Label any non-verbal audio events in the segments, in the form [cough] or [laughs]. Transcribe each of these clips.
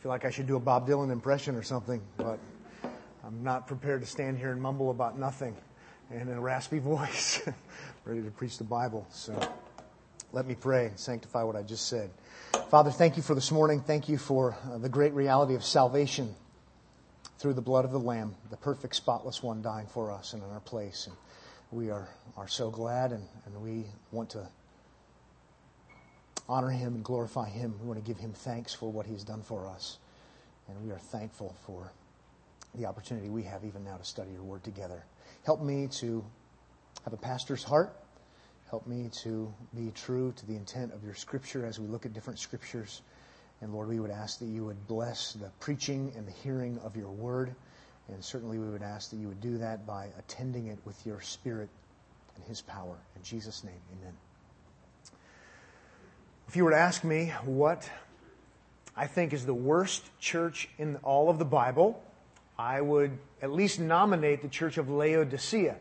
feel like I should do a Bob Dylan impression or something, but I'm not prepared to stand here and mumble about nothing in a raspy [laughs] voice, ready to preach the Bible. So let me pray and sanctify what I just said. Father, thank you for this morning. Thank you for uh, the great reality of salvation through the blood of the Lamb, the perfect, spotless one dying for us and in our place. And we are, are so glad and, and we want to honor him and glorify him. We want to give him thanks for what he has done for us. And we are thankful for the opportunity we have even now to study your word together. Help me to have a pastor's heart. Help me to be true to the intent of your scripture as we look at different scriptures. And Lord, we would ask that you would bless the preaching and the hearing of your word. And certainly we would ask that you would do that by attending it with your spirit and his power. In Jesus' name, amen. If you were to ask me what I think is the worst church in all of the Bible, I would at least nominate the church of Laodicea.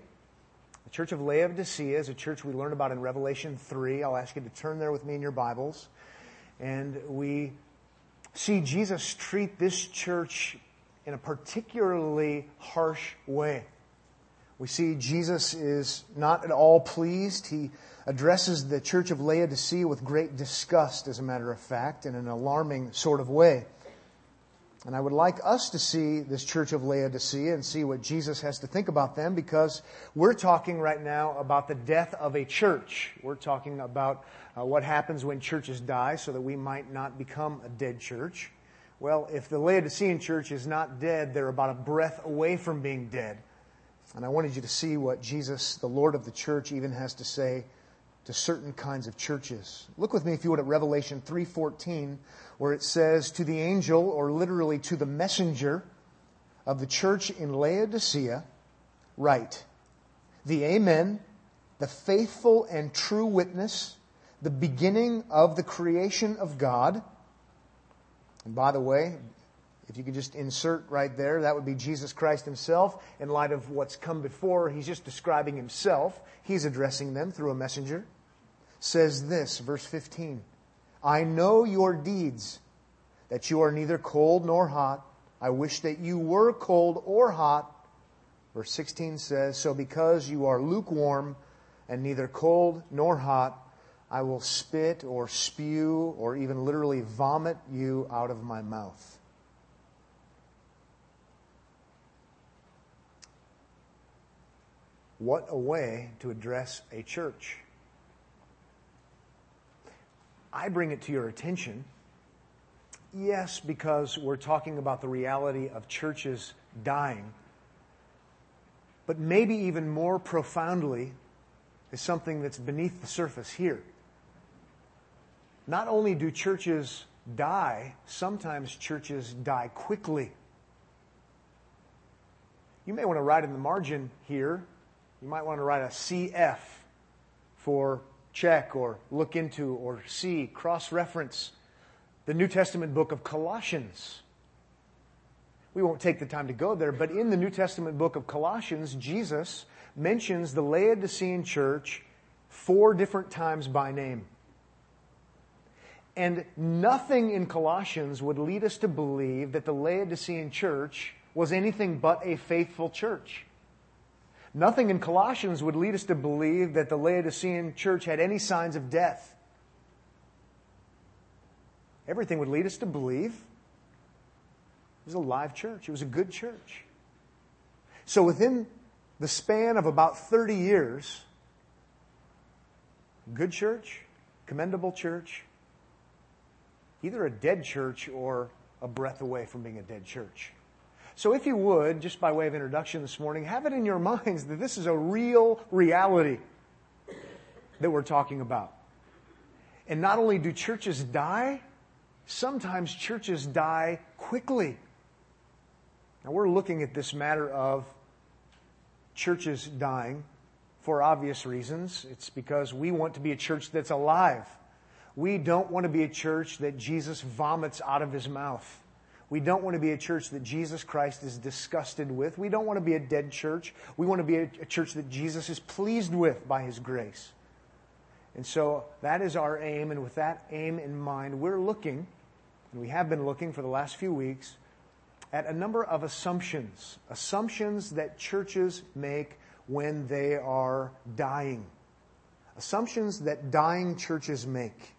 The church of Laodicea is a church we learn about in Revelation 3. I'll ask you to turn there with me in your Bibles. And we see Jesus treat this church in a particularly harsh way. We see Jesus is not at all pleased. He addresses the church of Laodicea with great disgust, as a matter of fact, in an alarming sort of way. And I would like us to see this church of Laodicea and see what Jesus has to think about them because we're talking right now about the death of a church. We're talking about uh, what happens when churches die so that we might not become a dead church. Well, if the Laodicean church is not dead, they're about a breath away from being dead. And I wanted you to see what Jesus, the Lord of the church, even has to say to certain kinds of churches. Look with me if you would at Revelation 3:14 where it says to the angel or literally to the messenger of the church in Laodicea write the amen the faithful and true witness the beginning of the creation of God and by the way if you could just insert right there, that would be Jesus Christ himself. In light of what's come before, he's just describing himself. He's addressing them through a messenger says this, verse 15 I know your deeds, that you are neither cold nor hot. I wish that you were cold or hot. Verse 16 says, So because you are lukewarm and neither cold nor hot, I will spit or spew or even literally vomit you out of my mouth. What a way to address a church. I bring it to your attention. Yes, because we're talking about the reality of churches dying. But maybe even more profoundly is something that's beneath the surface here. Not only do churches die, sometimes churches die quickly. You may want to write in the margin here, you might want to write a CF for check or look into or see, cross reference the New Testament book of Colossians. We won't take the time to go there, but in the New Testament book of Colossians, Jesus mentions the Laodicean church four different times by name. And nothing in Colossians would lead us to believe that the Laodicean church was anything but a faithful church. Nothing in Colossians would lead us to believe that the Laodicean church had any signs of death. Everything would lead us to believe it was a live church, it was a good church. So within the span of about 30 years, good church, commendable church, either a dead church or a breath away from being a dead church. So, if you would, just by way of introduction this morning, have it in your minds that this is a real reality that we're talking about. And not only do churches die, sometimes churches die quickly. Now, we're looking at this matter of churches dying for obvious reasons. It's because we want to be a church that's alive. We don't want to be a church that Jesus vomits out of his mouth. We don't want to be a church that Jesus Christ is disgusted with. We don't want to be a dead church. We want to be a, church that Jesus is pleased with by his grace. And so that is our aim. And with that aim in mind, we're looking and we have been looking for the last few weeks at a number of assumptions, assumptions that churches make when they are dying, assumptions that dying churches make.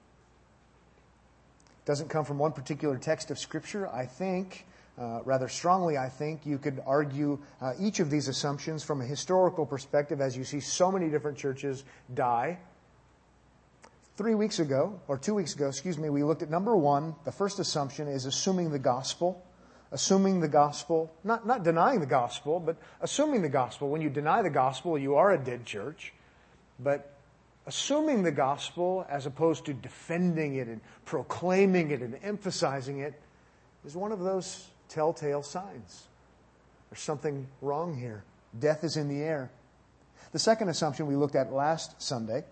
Doesn't come from one particular text of Scripture. I think, uh, rather strongly, I think, you could argue uh, each of these assumptions from a historical perspective as you see so many different churches die. Three weeks ago, or two weeks ago, excuse me, we looked at number one. The first assumption is assuming the gospel assuming the gospel, not, not denying the gospel, but assuming the gospel. When you deny the gospel, you are a dead church. But assuming the gospel as opposed to defending it and proclaiming it and emphasizing it is one of those telltale signs. There's something wrong here. Death is in the air. The second assumption we looked at last Sunday,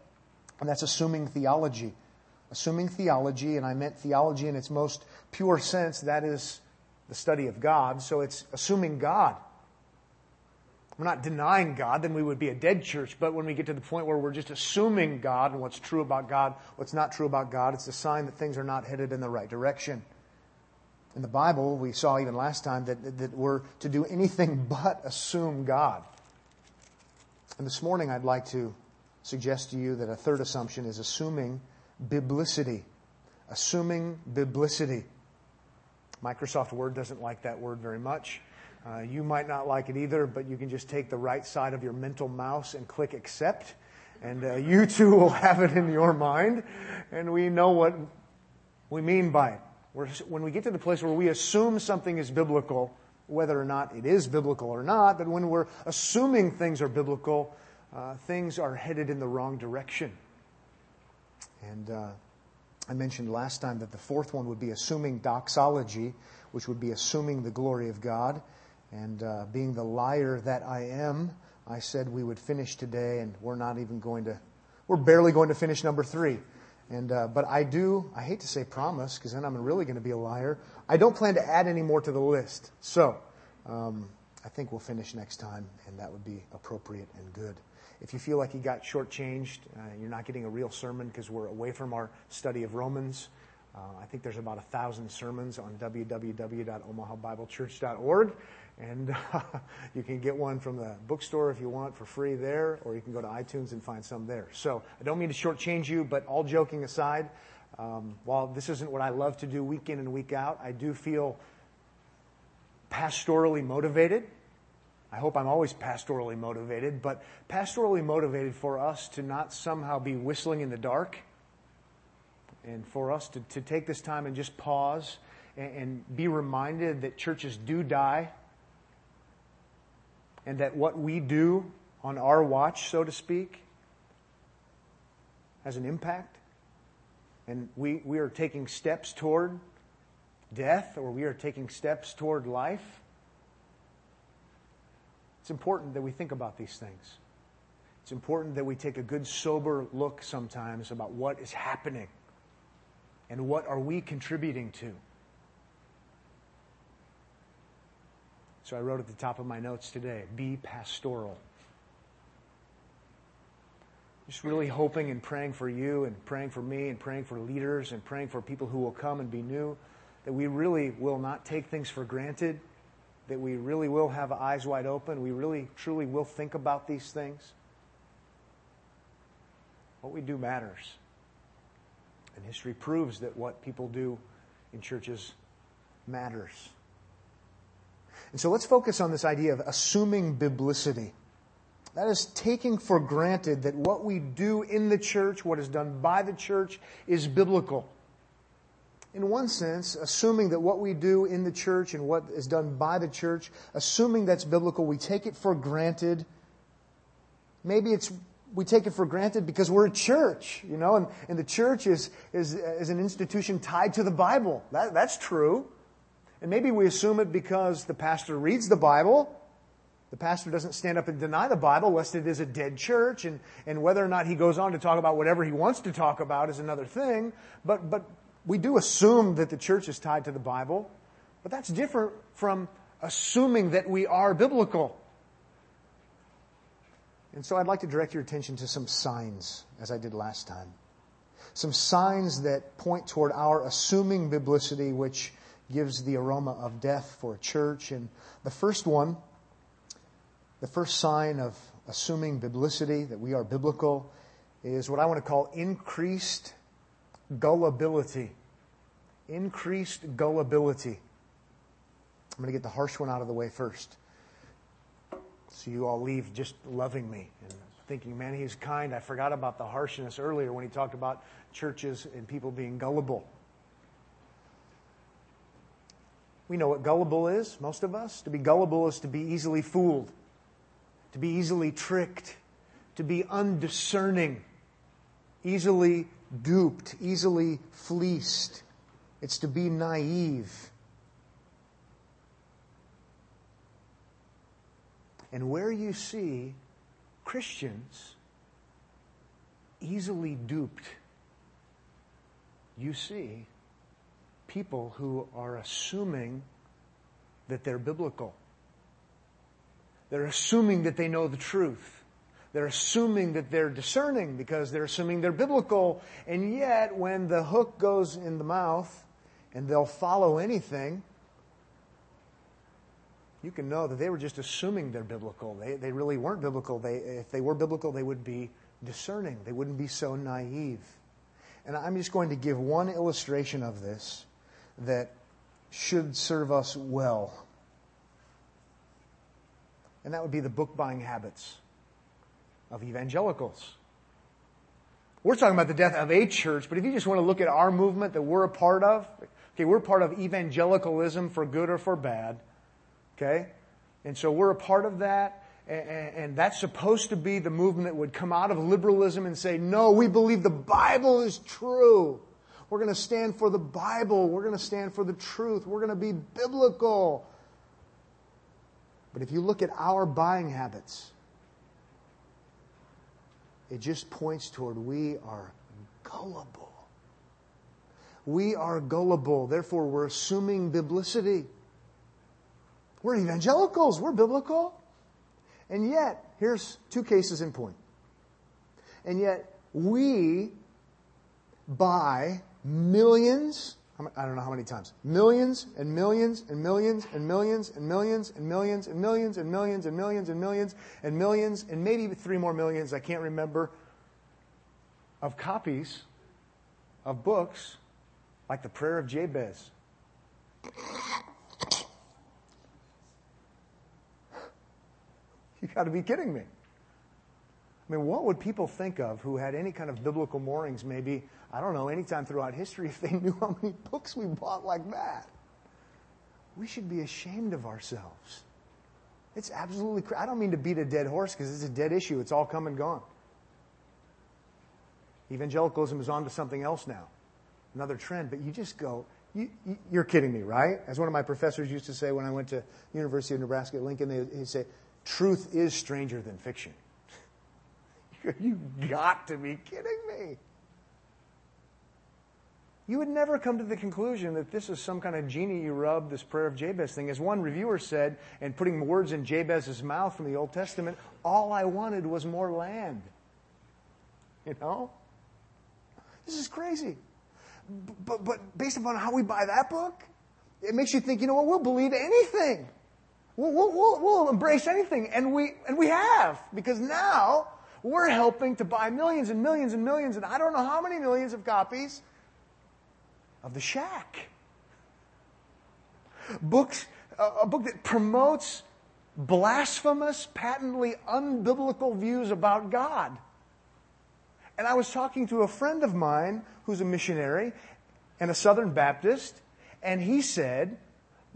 and that's assuming theology. Assuming theology, and I meant theology in its most pure sense, that is the study of God, so it's assuming God. We're not denying God, then we would be a dead church. But when we get to the point where we're just assuming God and what's true about God, what's not true about God, it's a sign that things are not headed in the right direction. In the Bible, we saw even last time that, that we're to do anything [laughs] but assume God. And this morning, I'd like to suggest to you that a third assumption is assuming biblicity. Assuming biblicity. Microsoft Word doesn't like that word very much. Uh, you might not like it either, but you can just take the right side of your mental mouse and click accept, and uh, you [laughs] too will have it in your mind, and we know what we mean by it. We're, when we get to the place where we assume something is biblical, whether or not it is biblical or not, but when we're assuming things are biblical, uh, things are headed in the wrong direction. And uh, I mentioned last time that the fourth one would be assuming doxology, which would be assuming the glory of God. And uh, being the liar that I am, I said we would finish today, and we're not even going to, we're barely going to finish number three. And, uh, but I do, I hate to say promise, because then I'm really going to be a liar. I don't plan to add any more to the list. So, um, I think we'll finish next time, and that would be appropriate and good. If you feel like you got shortchanged, uh, you're not getting a real sermon because we're away from our study of Romans. Uh, I think there's about a thousand sermons on www.omahabiblechurch.org, and uh, [laughs] you can get one from the bookstore if you want for free there, or you can go to iTunes and find some there. So I don't mean to shortchange you, but all joking aside, um, while this isn't what I love to do week in and week out, I do feel pastorally motivated I hope I'm always pastorally motivated, but pastorally motivated for us to not somehow be whistling in the dark and for us to, to take this time and just pause and, and be reminded that churches do die and that what we do on our watch, so to speak, has an impact. And we, we are taking steps toward death or we are taking steps toward life. It's important that we think about these things. It's important that we take a good, sober look sometimes about what is happening and what are we contributing to. So I wrote at the top of my notes today be pastoral. Just really hoping and praying for you and praying for me and praying for leaders and praying for people who will come and be new, that we really will not take things for granted that we really will have eyes wide open. We really, truly will think about these things. What we do matters. And history proves that what people do in churches matters. And so let's focus on this idea of assuming biblicity. That is taking for granted that what we do in the church, what is done by the church, is biblical in one sense, assuming that what we do in the church and what is done by the church, assuming that's biblical, we take it for granted. Maybe it's we take it for granted because we're a church, you know, and, and the church is, is, is an institution tied to the Bible. That, that's true. And maybe we assume it because the pastor reads the Bible. The pastor doesn't stand up and deny the Bible, lest it is a dead church, and, and whether or not he goes on to talk about whatever he wants to talk about is another thing. But, but we do assume that the church is tied to the Bible, but that's different from assuming that we are biblical. And so I'd like to direct your attention to some signs, as I did last time. some signs that point toward our assuming biblicity, which gives the aroma of death for a church. And the first one, the first sign of assuming biblicity, that we are biblical, is what I want to call increased gullibility. Increased gullibility. I'm going to get the harsh one out of the way first. So you all leave just loving me and thinking, man, he's kind. I forgot about the harshness earlier when he talked about churches and people being gullible. We know what gullible is, most of us. To be gullible is to be easily fooled, to be easily tricked, to be undiscerning, easily duped, easily fleeced. It's to be naive. And where you see Christians easily duped, you see people who are assuming that they're biblical. They're assuming that they know the truth. They're assuming that they're discerning because they're assuming they're biblical. And yet, when the hook goes in the mouth and they'll follow anything, you can know that they were just assuming they're biblical. They, they really weren't biblical. They, if they were biblical, they would be discerning. They wouldn't be so naive. And I'm just going to give one illustration of this that should serve us well. And that would be the book buying habits of evangelicals. We're talking about the death of a church, but if you just want to look at our movement that we're a part of, okay, we're part of evangelicalism for good or for bad, okay? And so we're a part of that, and, that's supposed to be the movement that would come out of liberalism and say, no, we believe the Bible is true. We're going to stand for the Bible. We're going to stand for the truth. We're going to be biblical. But if you look at our buying habits, it just points toward we are gullible. We are gullible. Therefore, we're assuming biblicity. We're evangelicals. We're biblical. And yet, here's two cases in point. And yet, we buy millions, I don't know how many times, millions and millions and millions and millions and millions and millions and millions and millions and millions and millions and millions and maybe three more millions, I can't remember, of copies of books like the Prayer of Jabez. You got to be kidding me. I mean, what would people think of who had any kind of biblical moorings, maybe, I don't know, anytime throughout history, if they knew how many books we bought like that? We should be ashamed of ourselves. It's absolutely, I don't mean to beat a dead horse because it's a dead issue. It's all come and gone. Evangelicalism is on to something else now, another trend, but you just go, you, are kidding me, right? As one of my professors used to say when I went to University of Nebraska at Lincoln, they, he'd say, truth is stranger than fiction. [laughs] you got to be kidding me. You would never come to the conclusion that this is some kind of genie you rub, this prayer of Jabez thing. As one reviewer said, and putting words in Jabez's mouth from the Old Testament, all I wanted was more land. You know? This is crazy. But, but based upon how we buy that book, it makes you think, you know what, we'll believe anything. We'll, we'll, we'll, embrace anything. And we, and we have, because now we're helping to buy millions and millions and millions, and I don't know how many millions of copies of The Shack. Books, a book that promotes blasphemous, patently unbiblical views about God. And I was talking to a friend of mine who's a missionary and a Southern Baptist, and he said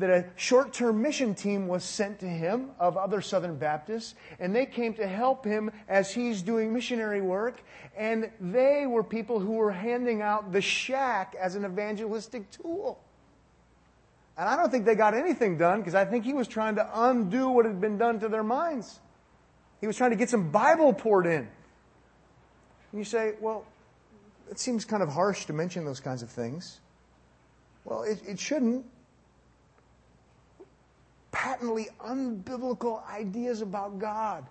that a short term mission team was sent to him of other Southern Baptists, and they came to help him as he's doing missionary work. And they were people who were handing out the shack as an evangelistic tool. And I don't think they got anything done because I think he was trying to undo what had been done to their minds. He was trying to get some Bible poured in. And you say, well, it seems kind of harsh to mention those kinds of things. Well, it, it shouldn't patently unbiblical ideas about God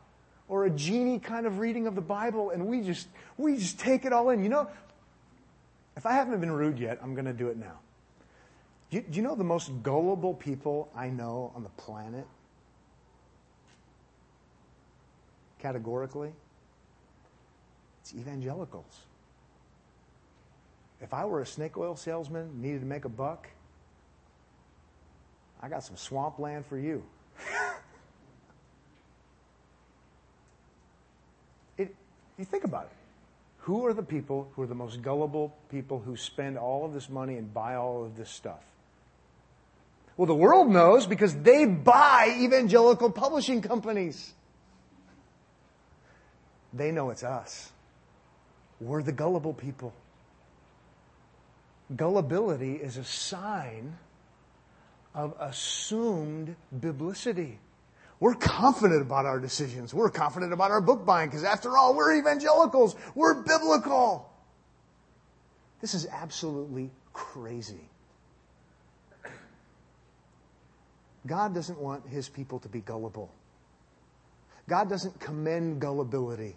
or a genie kind of reading of the Bible, and we just we just take it all in. You know, If I haven't been rude yet, I'm going to do it now. Do you, do you know the most gullible people I know on the planet? Categorically, it's evangelicals. If I were a snake oil salesman, needed to make a buck, I got some swampland for you. it, you think about it. Who are the people who are the most gullible people who spend all of this money and buy all of this stuff? Well, the world knows because they buy evangelical publishing companies. They know it's us. We're the gullible people. Gullibility is a sign of assumed biblicity. We're confident about our decisions. We're confident about our book buying because, after all, we're evangelicals. We're biblical. This is absolutely crazy. God doesn't want his people to be gullible. God doesn't commend gullibility.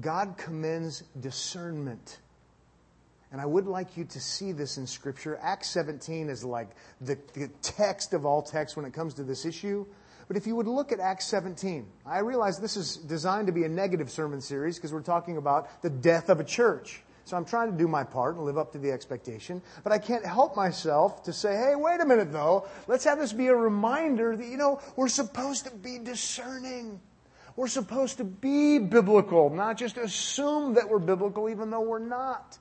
God commends discernment. And I would like you to see this in Scripture. Acts 17 is like the, the, text of all texts when it comes to this issue. But if you would look at Acts 17, I realize this is designed to be a negative sermon series because we're talking about the death of a church. So I'm trying to do my part and live up to the expectation. But I can't help myself to say, hey, wait a minute though. Let's have this be a reminder that, you know, we're supposed to be discerning. We're supposed to be biblical, not just assume that we're biblical even though we're not.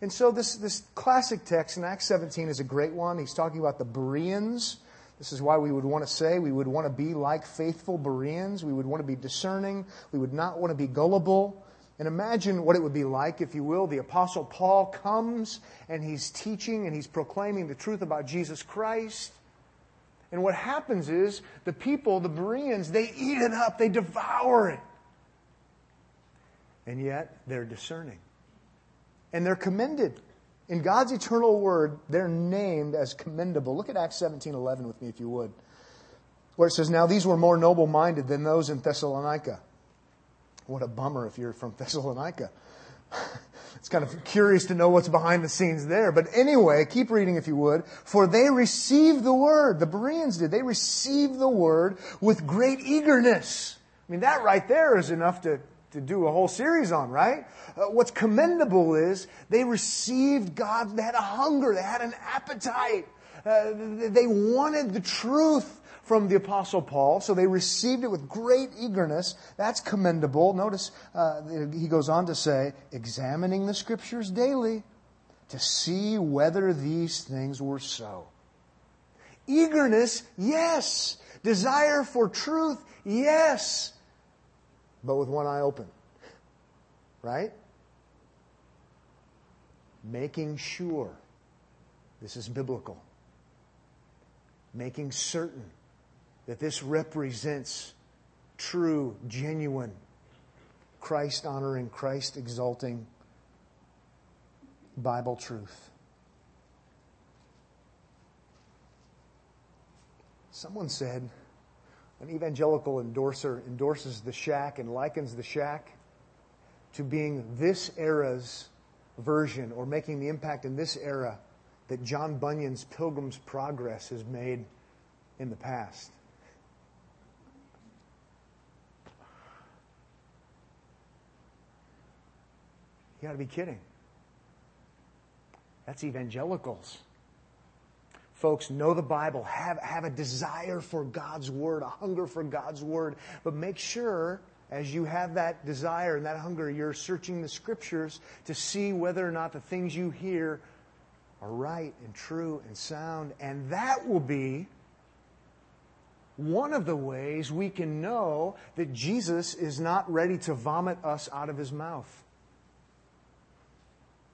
And so this, this classic text in Acts 17 is a great one. He's talking about the Bereans. This is why we would want to say we would want to be like faithful Bereans. We would want to be discerning. We would not want to be gullible. And imagine what it would be like, if you will. The Apostle Paul comes and he's teaching and he's proclaiming the truth about Jesus Christ. And what happens is the people, the Bereans, they eat it up, they devour it. And yet they're discerning. And they're commended. In God's eternal word, they're named as commendable. Look at Acts 17 11 with me, if you would. Where it says, Now these were more noble minded than those in Thessalonica. What a bummer if you're from [laughs] Thessalonica. It's kind of curious to know what's behind the scenes there. But anyway, keep reading if you would. For they received the word. The Bereans did. They received the word with great eagerness. I mean, that right there is enough to, to do a whole series on, right? Uh, what's commendable is they received God. They had a hunger. They had an appetite. Uh, they wanted the truth from the Apostle Paul. So they received it with great eagerness. That's commendable. Notice uh, he goes on to say, examining the scriptures daily to see whether these things were so. Eagerness, yes. Desire for truth, yes. But with one eye open. Right? Making sure this is biblical. Making certain that this represents true, genuine, Christ honoring, Christ exalting Bible truth. Someone said, an evangelical endorser endorses the shack and likens the shack to being this era's version or making the impact in this era that John Bunyan's Pilgrim's Progress has made in the past. You got to be kidding. That's evangelicals. Folks, know the Bible, have, have a desire for God's Word, a hunger for God's Word, but make sure as you have that desire and that hunger, you're searching the Scriptures to see whether or not the things you hear are right and true and sound. And that will be one of the ways we can know that Jesus is not ready to vomit us out of his mouth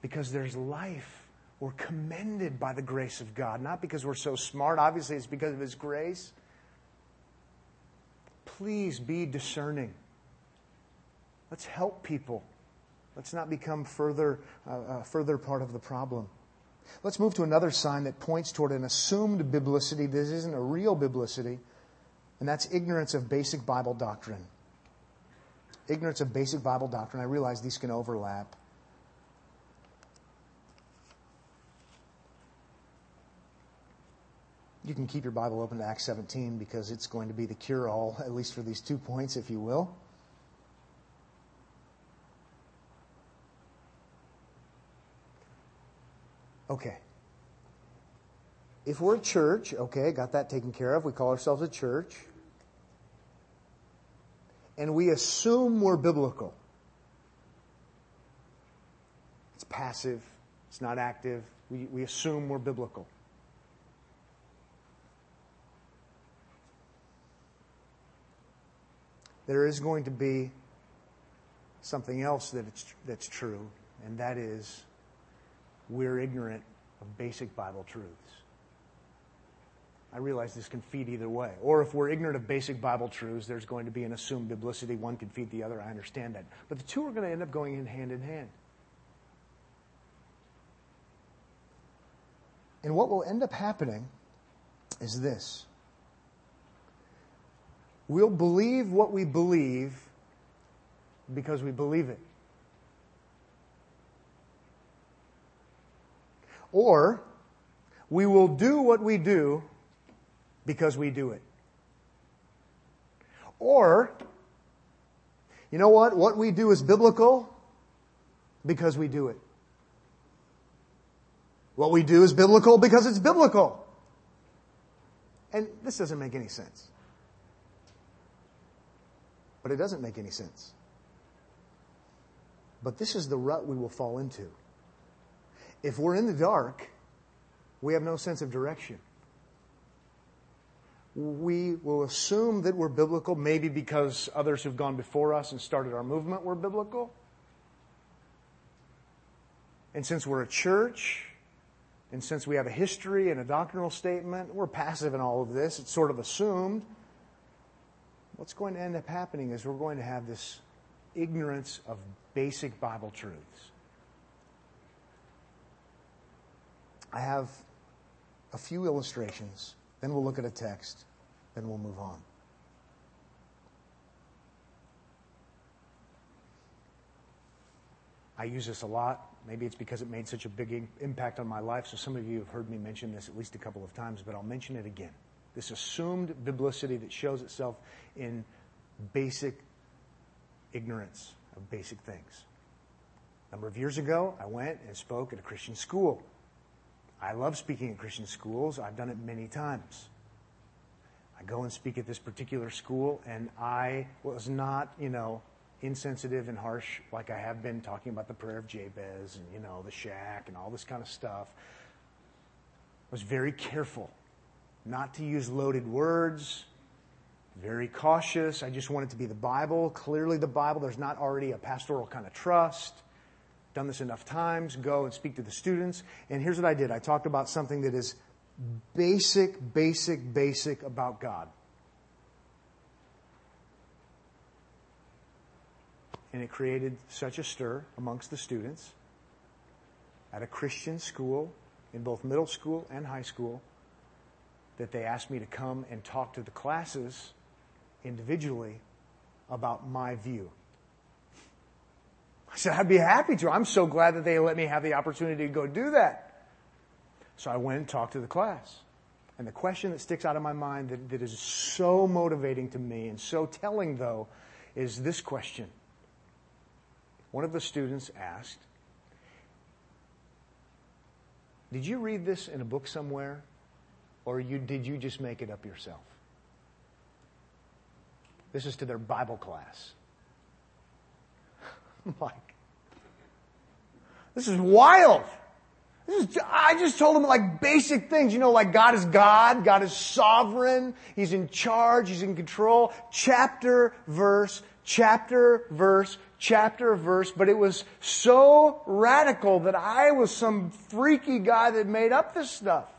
because there's life. We're commended by the grace of God, not because we're so smart. Obviously, it's because of His grace. Please be discerning. Let's help people. Let's not become further, uh, uh, further part of the problem. Let's move to another sign that points toward an assumed biblicity. This isn't a real biblicity, and that's ignorance of basic Bible doctrine. Ignorance of basic Bible doctrine. I realize these can overlap. You can keep your Bible open to Acts 17 because it's going to be the cure all, at least for these two points, if you will. Okay. If we're a church, okay, got that taken care of. We call ourselves a church. And we assume we're biblical. It's passive, it's not active. We, we assume we're biblical. There is going to be something else that that's true, and that is we're ignorant of basic Bible truths. I realize this can feed either way. Or if we're ignorant of basic Bible truths, there's going to be an assumed biblicity. One can feed the other. I understand that. But the two are going to end up going in hand in hand. And what will end up happening is this we'll believe what we believe because we believe it. Or we will do what we do because we do it. Or, you know what? What we do is biblical because we do it. What we do is biblical because it's biblical. And this doesn't make any sense. But it doesn't make any sense. But this is the rut we will fall into. If we're in the dark, we have no sense of direction. We will assume that we're biblical, maybe because others who've gone before us and started our movement were biblical. And since we're a church, and since we have a history and a doctrinal statement, we're passive in all of this. It's sort of assumed. What's going to end up happening is we're going to have this ignorance of basic Bible truths. I have a few illustrations, then we'll look at a text, then we'll move on. I use this a lot. Maybe it's because it made such a big impact on my life. So some of you have heard me mention this at least a couple of times, but I'll mention it again. This assumed biblicity that shows itself in basic ignorance of basic things. A number of years ago, I went and spoke at a Christian school. I love speaking at Christian schools. I've done it many times. I go and speak at this particular school, and I was not, you know, insensitive and harsh like I have been talking about the prayer of Jabez and, you know, the shack and all this kind of stuff. I was very careful not to use loaded words, very cautious. I just want it to be the Bible, clearly the Bible. There's not already a pastoral kind of trust. Done this enough times. Go and speak to the students. And here's what I did I talked about something that is basic, basic, basic about God. and it created such a stir amongst the students at a Christian school in both middle school and high school that they asked me to come and talk to the classes individually about my view. I said, I'd be happy to. I'm so glad that they let me have the opportunity to go do that. So I went and talked to the class. And the question that sticks out of my mind that, that is so motivating to me and so telling, though, is this question one of the students asked, Did you read this in a book somewhere, or you, did you just make it up yourself? This is to their Bible class. [laughs] like, this is wild. This is, I just told them like basic things, you know, like God is God, God is sovereign, He's in charge, He's in control. Chapter, verse, chapter, verse, chapter, verse, but it was so radical that I was some freaky guy that made up this stuff.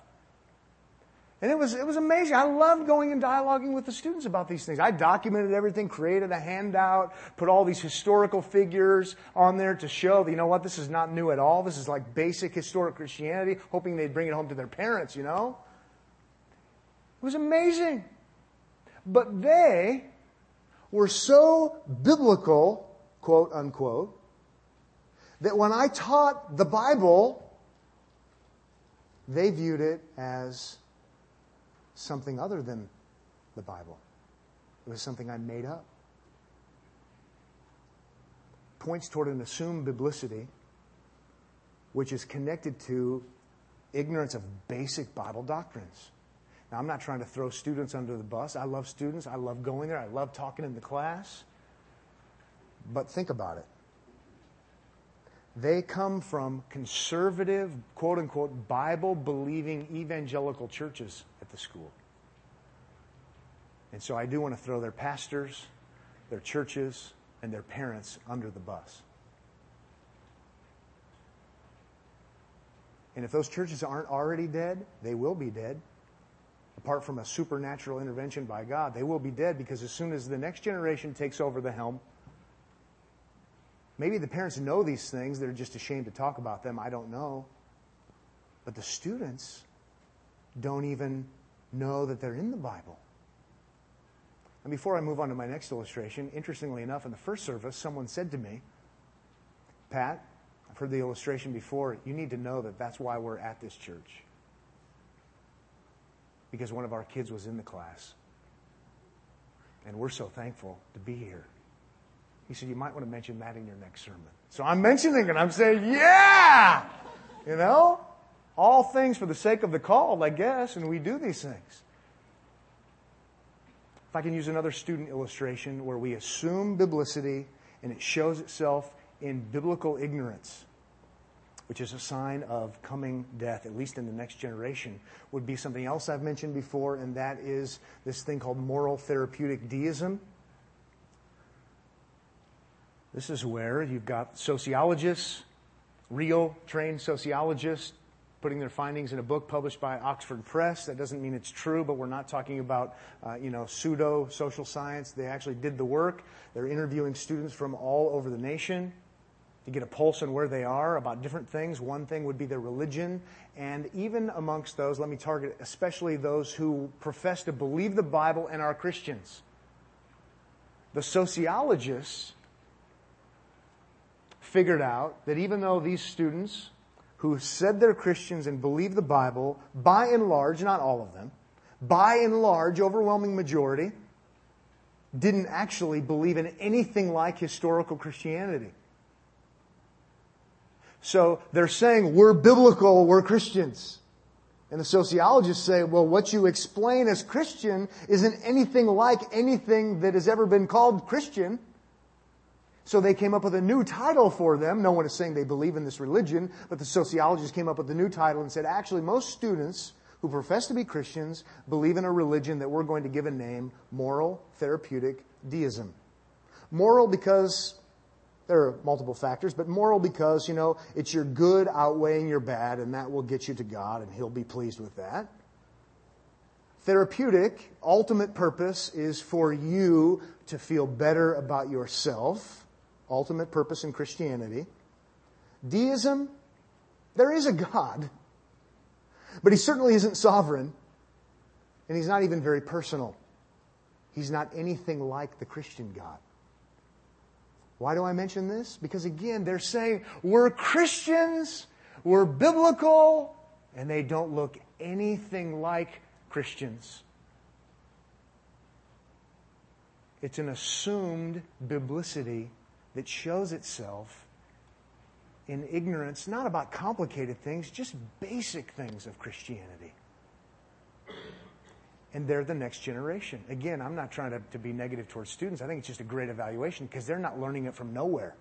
And it was, it was amazing. I loved going and dialoguing with the students about these things. I documented everything, created a handout, put all these historical figures on there to show that, you know what, this is not new at all. This is like basic historic Christianity, hoping they'd bring it home to their parents, you know? It was amazing. But they were so biblical quote unquote, that when I taught the Bible, they viewed it as something other than the Bible. It was something I made up. Points toward an assumed biblicity, which is connected to ignorance of basic Bible doctrines. Now, I'm not trying to throw students under the bus. I love students. I love going there. I love talking in the class. But think about it. They come from conservative, quote unquote, Bible believing evangelical churches at the school. And so I do want to throw their pastors, their churches, and their parents under the bus. And if those churches aren't already dead, they will be dead. Apart from a supernatural intervention by God, they will be dead because as soon as the next generation takes over the helm, maybe the parents know these things, they're just ashamed to talk about them. I don't know. But the students don't even know that they're in the Bible. And before I move on to my next illustration, interestingly enough, in the first service, someone said to me, Pat, I've heard the illustration before. You need to know that that's why we're at this church. Because one of our kids was in the class. And we're so thankful to be here. He said, You might want to mention that in your next sermon. So I'm mentioning it. I'm saying, Yeah! You know? All things for the sake of the called, I guess, and we do these things. If I can use another student illustration where we assume biblicity and it shows itself in biblical ignorance, which is a sign of coming death, at least in the next generation, would be something else I've mentioned before, and that is this thing called moral therapeutic deism. This is where you've got sociologists, real trained sociologists, putting their findings in a book published by Oxford Press. That doesn't mean it's true, but we're not talking about, uh, you know, pseudo social science. They actually did the work. They're interviewing students from all over the nation to get a pulse on where they are about different things. One thing would be their religion. And even amongst those, let me target especially those who profess to believe the Bible and are Christians. The sociologists figured out that even though these students who said they're Christians and believe the Bible, by and large, not all of them, by and large, overwhelming majority, didn't actually believe in anything like historical Christianity. So they're saying, we're biblical, we're Christians. And the sociologists say, well, what you explain as Christian isn't anything like anything that has ever been called Christian. So they came up with a new title for them. No one is saying they believe in this religion, but the sociologists came up with a new title and said, actually, most students who profess to be Christians believe in a religion that we're going to give a name, moral therapeutic deism. Moral because there are multiple factors, but moral because, you know, it's your good outweighing your bad, and that will get you to God, and He'll be pleased with that. Therapeutic, ultimate purpose is for you to feel better about yourself ultimate purpose in Christianity. Deism, there is a God, but he certainly isn't sovereign, and he's not even very personal. He's not anything like the Christian God. Why do I mention this? Because again, they're saying we're Christians, we're biblical, and they don't look anything like Christians. It's an assumed biblicity that shows itself in ignorance, not about complicated things, just basic things of Christianity. And they're the next generation. Again, I'm not trying to, to be negative towards students. I think it's just a great evaluation because they're not learning it from nowhere.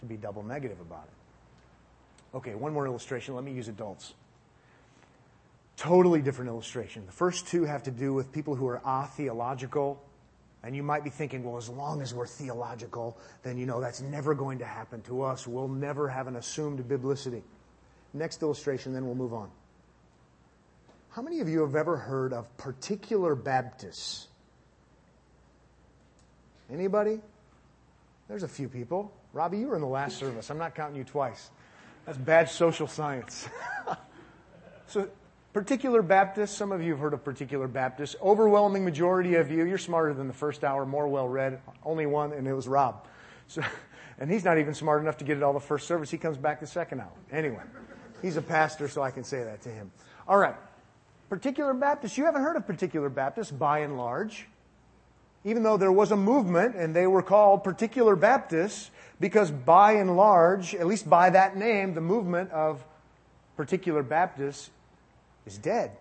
To be double negative about it. Okay, one more illustration. Let me use adults. Totally different illustration. The first two have to do with people who are atheological and you might be thinking, well, as long as we're theological, then you know that's never going to happen to us. We'll never have an assumed biblicity. Next illustration, then we'll move on. How many of you have ever heard of particular Baptists? Anybody? There's a few people. Robbie, you were in the last service. I'm not counting you twice. That's bad social science. [laughs] so Particular Baptists, some of you have heard of particular Baptists. Overwhelming majority of you, you're smarter than the first hour, more well read. Only one, and it was Rob. So, [laughs] and he's not even smart enough to get it all the first service. He comes back the second hour. Anyway, he's a pastor, so I can say that to him. All right. Particular Baptists, you haven't heard of particular Baptists by and large. Even though there was a movement and they were called particular Baptists, because by and large, at least by that name, the movement of particular Baptists is dead.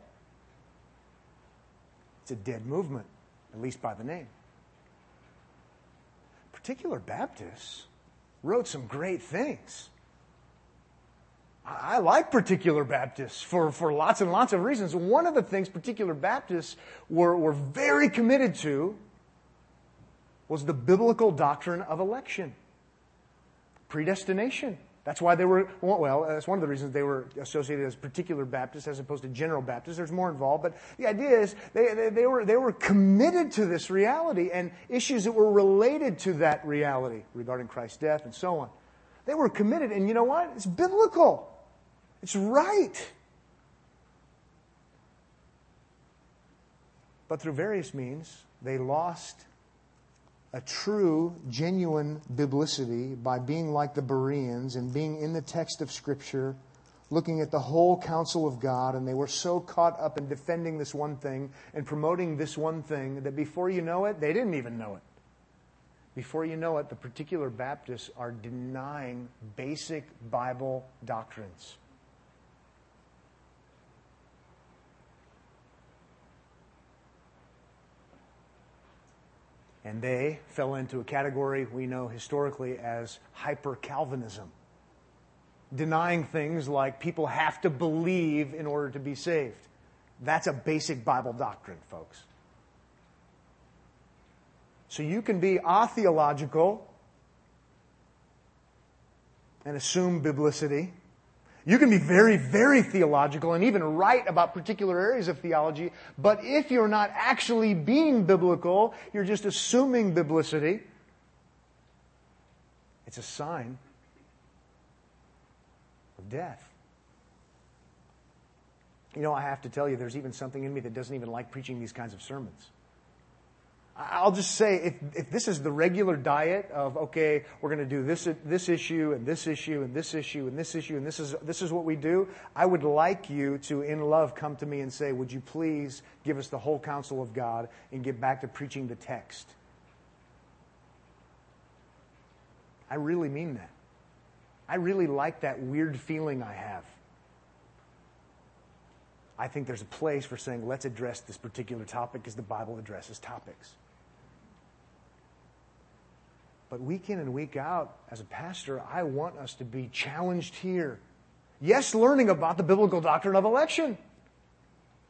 It's a dead movement, at least by the name. Particular Baptists wrote some great things. I like particular Baptists for, for lots and lots of reasons. One of the things particular Baptists were, were very committed to was the biblical doctrine of election, predestination. That's why they were, well, that's one of the reasons they were associated as particular Baptists as opposed to general Baptists. There's more involved, but the idea is they, they, they, were, they were committed to this reality and issues that were related to that reality regarding Christ's death and so on. They were committed, and you know what? It's biblical. It's right. But through various means, they lost a true, genuine biblicity by being like the Bereans and being in the text of Scripture, looking at the whole counsel of God, and they were so caught up in defending this one thing and promoting this one thing that before you know it, they didn't even know it. Before you know it, the particular Baptists are denying basic Bible doctrines. And they fell into a category we know historically as hyper Calvinism, denying things like people have to believe in order to be saved. That's a basic Bible doctrine, folks. So you can be atheological and assume biblicity you can be very, very theological and even right about particular areas of theology, but if you're not actually being biblical, you're just assuming biblicity, it's a sign of death. You know, I have to tell you, there's even something in me that doesn't even like preaching these kinds of sermons. I'll just say if, if this is the regular diet of, okay, we're going to do this, this issue and this issue and this issue and this issue and this is, this is what we do, I would like you to, in love, come to me and say, would you please give us the whole counsel of God and get back to preaching the text? I really mean that. I really like that weird feeling I have. I think there's a place for saying, let's address this particular topic because the Bible addresses topics. But week in and week out, as a pastor, I want us to be challenged here. Yes, learning about the biblical doctrine of election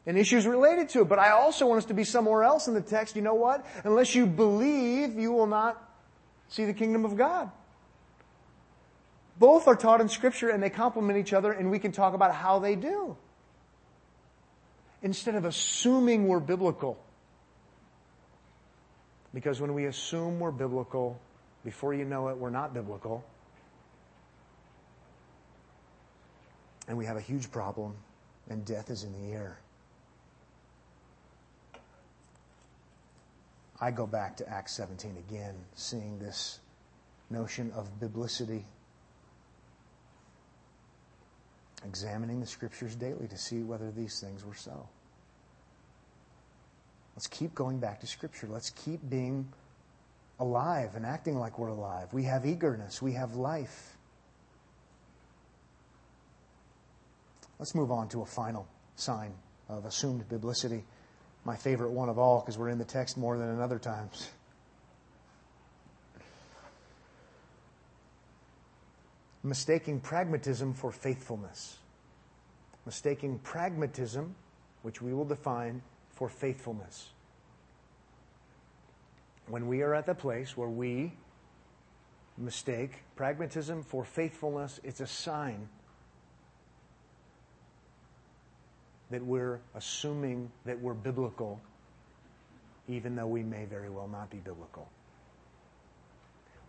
and issues related to it, but I also want us to be somewhere else in the text. You know what? Unless you believe, you will not see the kingdom of God. Both are taught in Scripture and they complement each other, and we can talk about how they do. Instead of assuming we're biblical. Because when we assume we're biblical, before you know it, we're not biblical. And we have a huge problem, and death is in the air. I go back to Acts 17 again, seeing this notion of biblicity, examining the scriptures daily to see whether these things were so. Let's keep going back to Scripture. Let's keep being alive and acting like we're alive. We have eagerness, we have life. Let's move on to a final sign of assumed biblicity. My favorite one of all, because we're in the text more than in other times. Mistaking pragmatism for faithfulness. Mistaking pragmatism, which we will define, for faithfulness when we are at the place where we mistake pragmatism for faithfulness, it's a sign that we're assuming that we're biblical, even though we may very well not be biblical.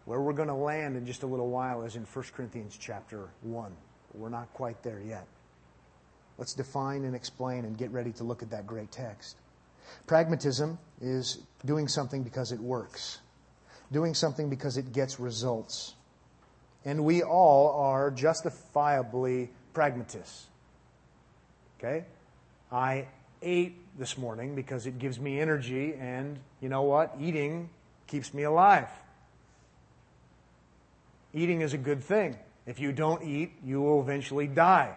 Where we're going to land in just a little while is in 1 Corinthians chapter 1. We're not quite there yet. Let's define and explain and get ready to look at that great text. Pragmatism is doing something because it works, doing something because it gets results. And we all are justifiably pragmatists. Okay? I ate this morning because it gives me energy, and you know what? Eating keeps me alive. Eating is a good thing. If you don't eat, you will eventually die.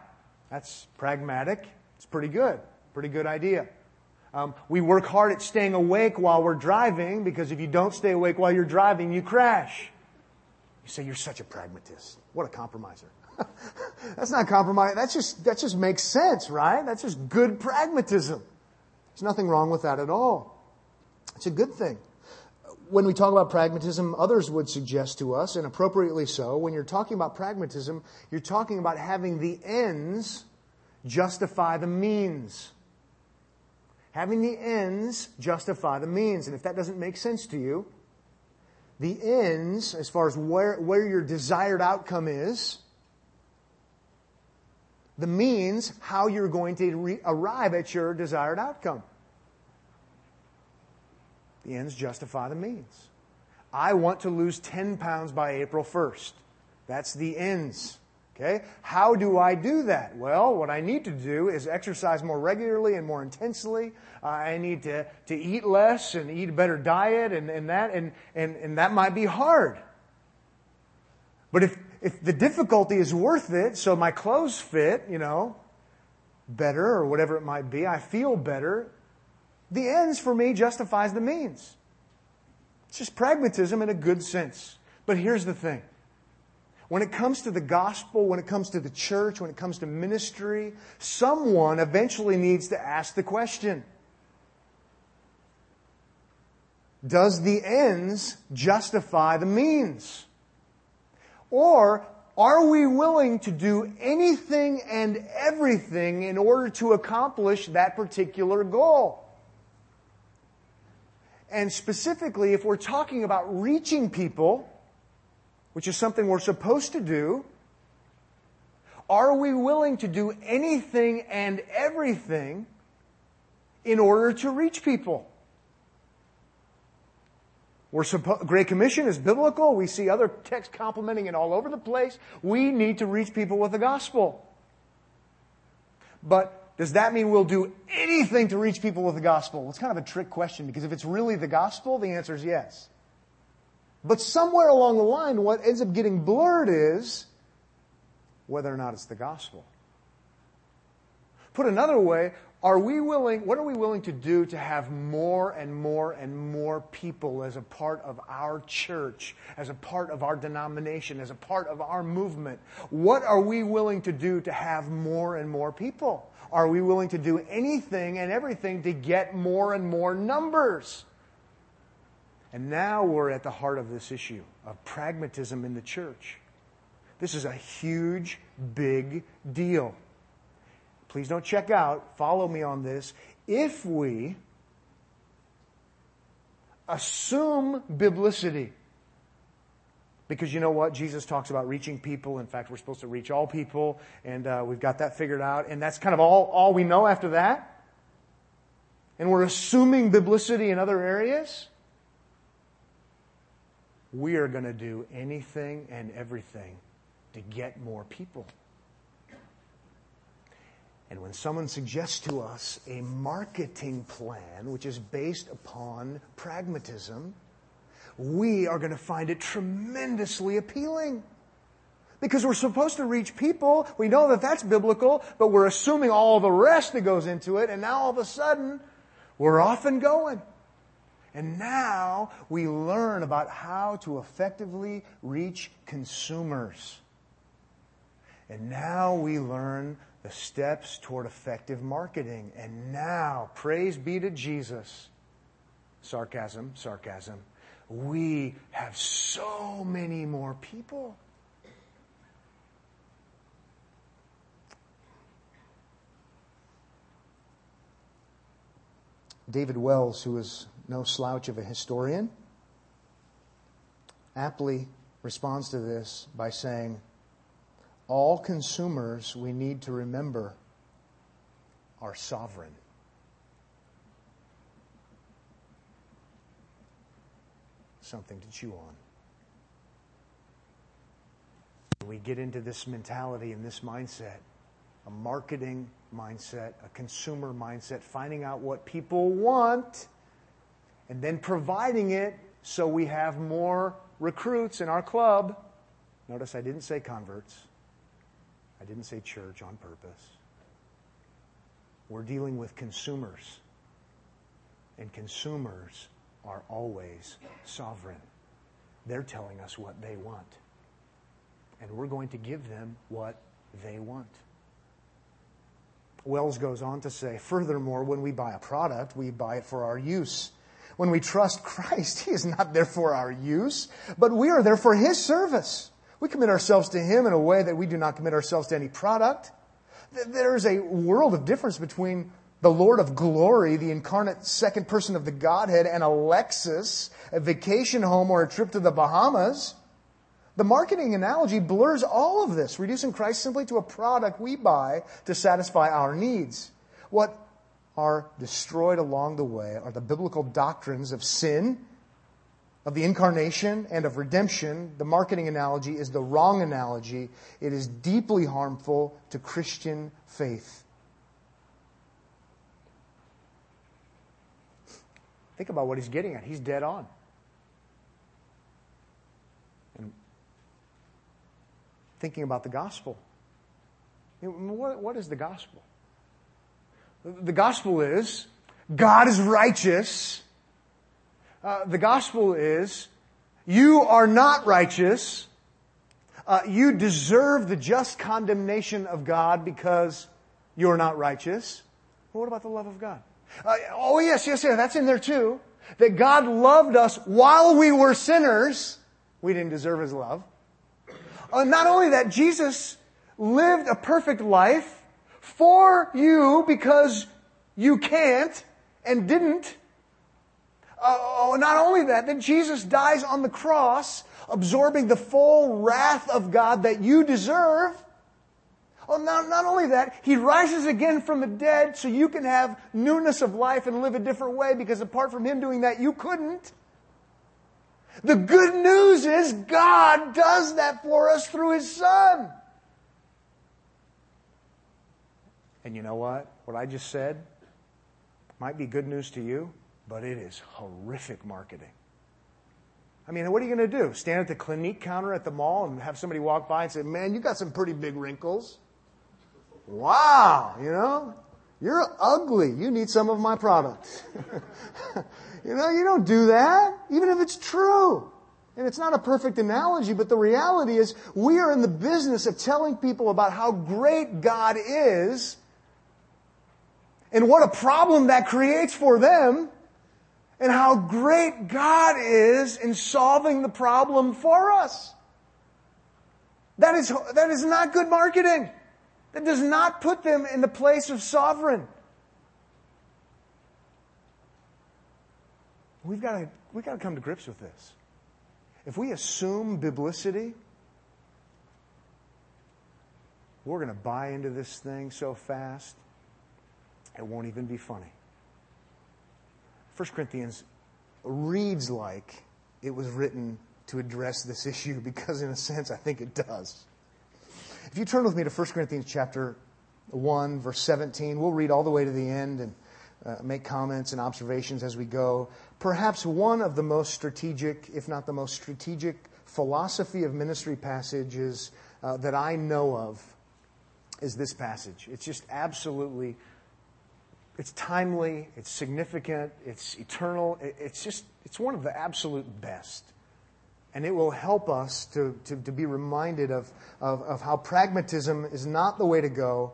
That's pragmatic. It's pretty good. Pretty good idea. Um, we work hard at staying awake while we're driving because if you don't stay awake while you're driving, you crash. You say, You're such a pragmatist. What a compromiser. [laughs] That's not compromise. That's just, that just makes sense, right? That's just good pragmatism. There's nothing wrong with that at all. It's a good thing. When we talk about pragmatism, others would suggest to us, and appropriately so, when you're talking about pragmatism, you're talking about having the ends justify the means. Having the ends justify the means. And if that doesn't make sense to you, the ends, as far as where, where your desired outcome is, the means how you're going to re- arrive at your desired outcome. The ends justify the means. I want to lose 10 pounds by April 1st. That's the ends. Okay? How do I do that? Well, what I need to do is exercise more regularly and more intensely. Uh, I need to, to eat less and eat a better diet and, and that, and, and, and that might be hard. But if, if the difficulty is worth it, so my clothes fit, you know, better or whatever it might be, I feel better, the ends for me justifies the means. It's just pragmatism in a good sense. But here's the thing. When it comes to the gospel, when it comes to the church, when it comes to ministry, someone eventually needs to ask the question Does the ends justify the means? Or are we willing to do anything and everything in order to accomplish that particular goal? And specifically, if we're talking about reaching people, which is something we're supposed to do, are we willing to do anything and everything in order to reach people? We're suppo- Great Commission is biblical. We see other texts complementing it all over the place. We need to reach people with the gospel. But does that mean we'll do anything to reach people with the gospel? Well, it's kind of a trick question because if it's really the gospel, the answer is yes. But somewhere along the line, what ends up getting blurred is whether or not it's the gospel. Put another way, are we willing, what are we willing to do to have more and more and more people as a part of our church, as a part of our denomination, as a part of our movement? What are we willing to do to have more and more people? Are we willing to do anything and everything to get more and more numbers? And now we're at the heart of this issue of pragmatism in the church. This is a huge, big deal please don't check out, follow me on this. If we assume biblicity, because you know what? Jesus talks about reaching people. In fact, we're supposed to reach all people, and uh, we've got that figured out. And that's kind of all, all we know after that. And we're assuming biblicity in other areas. We are going to do anything and everything to get more people. And when someone suggests to us a marketing plan which is based upon pragmatism, we are going to find it tremendously appealing. Because we're supposed to reach people. We know that that's biblical, but we're assuming all the rest that goes into it. And now all of a sudden, we're off and going. And now we learn about how to effectively reach consumers. And now we learn the steps toward effective marketing. And now, praise be to Jesus. Sarcasm, sarcasm. We have so many more people. David Wells, who is no slouch of a historian, aptly responds to this by saying, all consumers, we need to remember, are sovereign. Something to chew on. We get into this mentality and this mindset, a marketing mindset, a consumer mindset, finding out what people want, and then providing it so we have more recruits in our club. Notice I didn't say converts. I didn't say church on purpose. We're dealing with consumers. And consumers are always sovereign. They're telling us what they want. And we're going to give them what they want. Wells goes on to say, furthermore, when we buy a product, we buy it for our use. When we trust Christ, He is not there for our use, but we are there for His service. We commit ourselves to Him in a way that we do not commit ourselves to any product. There is a world of difference between the Lord of glory, the incarnate second person of the Godhead, and a Lexus, a vacation home, or a trip to the Bahamas. The marketing analogy blurs all of this, reducing Christ simply to a product we buy to satisfy our needs. What are destroyed along the way are the biblical doctrines of sin, of the incarnation, and of redemption. The marketing analogy is the wrong analogy. It is deeply harmful to Christian faith. Think about what he's getting at. He's dead on. And thinking about the gospel. What, what is the gospel? The gospel is God is righteous. Uh, the gospel is you are not righteous. Uh, you deserve the just condemnation of God because you're not righteous. Well, what about the love of God? Uh, oh, yes, yes, yes, that's in there too. That God loved us while we were sinners. We didn't deserve His love. Uh, not only that, Jesus lived a perfect life for you because you can't and didn't. Uh, oh, not only that, then Jesus dies on the cross, absorbing the full wrath of God that you deserve. Oh, not, not only that, he rises again from the dead so you can have newness of life and live a different way because apart from him doing that, you couldn't. The good news is God does that for us through his son. And you know what? What I just said might be good news to you, but it is horrific marketing. I mean, what are you going to do? Stand at the Clinique counter at the mall and have somebody walk by and say, Man, you got some pretty big wrinkles. Wow, you know, you're ugly. You need some of my product. [laughs] you know, you don't do that, even if it's true. And it's not a perfect analogy, but the reality is we are in the business of telling people about how great God is and what a problem that creates for them and how great God is in solving the problem for us. That is, that is not good marketing. That does not put them in the place of sovereign. We've got to, we've got to come to grips with this. If we assume biblicity, we're going to buy into this thing so fast, it won't even be funny. 1 Corinthians reads like it was written to address this issue [laughs] because, in a sense, I think it does. If you turn with me to 1 Corinthians chapter 1, verse 17, we'll read all the way to the end and uh, make comments and observations as we go. Perhaps one of the most strategic, if not the most strategic, philosophy of ministry passages uh, that I know of is this passage. It's just absolutely, it's timely, it's significant, it's eternal. It's just, it's one of the absolute best. And it will help us to, to, to be reminded of, of, of how pragmatism is not the way to go.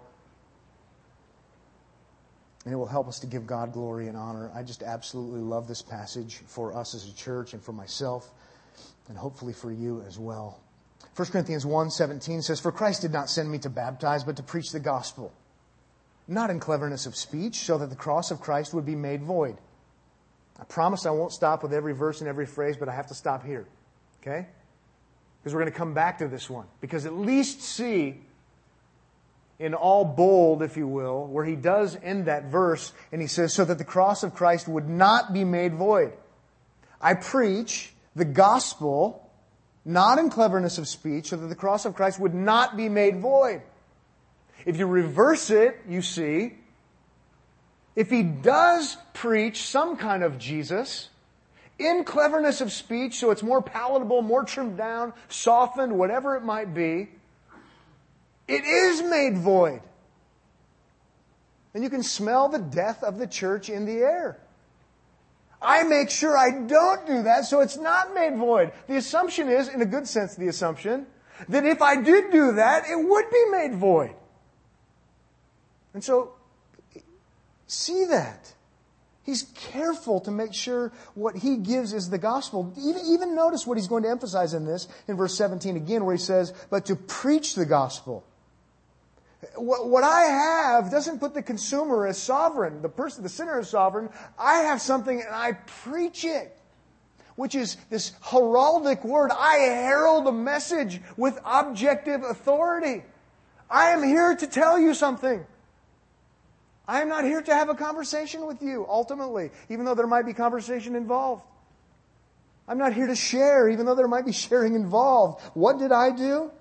And it will help us to give God glory and honor. I just absolutely love this passage for us as a church and for myself, and hopefully for you as well. 1 Corinthians 1:17 says, "For Christ did not send me to baptize, but to preach the gospel, not in cleverness of speech, so that the cross of Christ would be made void." I promise I won't stop with every verse and every phrase, but I have to stop here. Okay? Because we're going to come back to this one. Because at least see in all bold, if you will, where he does end that verse and he says, so that the cross of Christ would not be made void. I preach the gospel not in cleverness of speech, so that the cross of Christ would not be made void. If you reverse it, you see, if he does preach some kind of Jesus, in cleverness of speech, so it's more palatable, more trimmed down, softened, whatever it might be, it is made void. And you can smell the death of the church in the air. I make sure I don't do that so it's not made void. The assumption is, in a good sense, the assumption that if I did do that, it would be made void. And so, see that. He's careful to make sure what he gives is the gospel. Even, even notice what he's going to emphasize in this in verse 17 again, where he says, but to preach the gospel. What, what I have doesn't put the consumer as sovereign, the person, the sinner as sovereign. I have something and I preach it which is this heraldic word. I herald a message with objective authority. I am here to tell you something. I am not here to have a conversation with you, ultimately, even though there might be conversation involved. I'm not here to share, even though there might be [laughs] sharing involved. What did I do?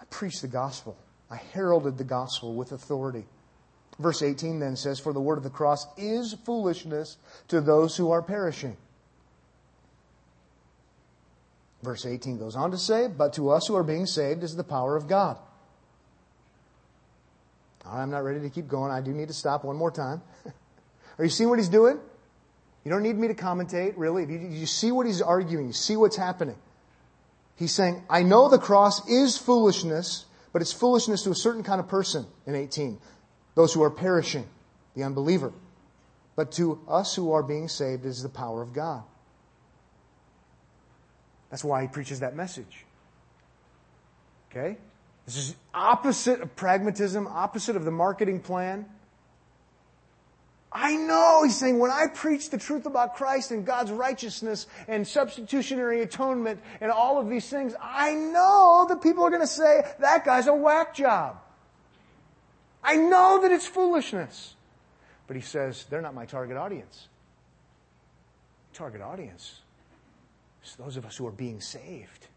I preached the gospel. I heralded the gospel with authority. Verse 18 then says, For the word of the cross is foolishness to those who are perishing. Verse 18 goes on to say, But to us who are being saved is the power of God. I'm not ready to keep going. I do need to stop one more time. [laughs] Are you seeing what he's doing? You don't need me to commentate, really. You, you see what he's arguing. You see what's happening. He's saying, I know the cross is foolishness, but it's foolishness to a certain kind of person in 18. Those who are perishing, the unbeliever. But to us who are being saved is the power of God. That's why he preaches that message. Okay? This is opposite of pragmatism, opposite of the marketing plan. I know, he's saying, when I preach the truth about Christ and God's righteousness and substitutionary atonement and all of these things, I know that people are going to say, that guy's a whack job. I know that it's foolishness. But he says, they're not my target audience. Target audience is those of us who are being saved.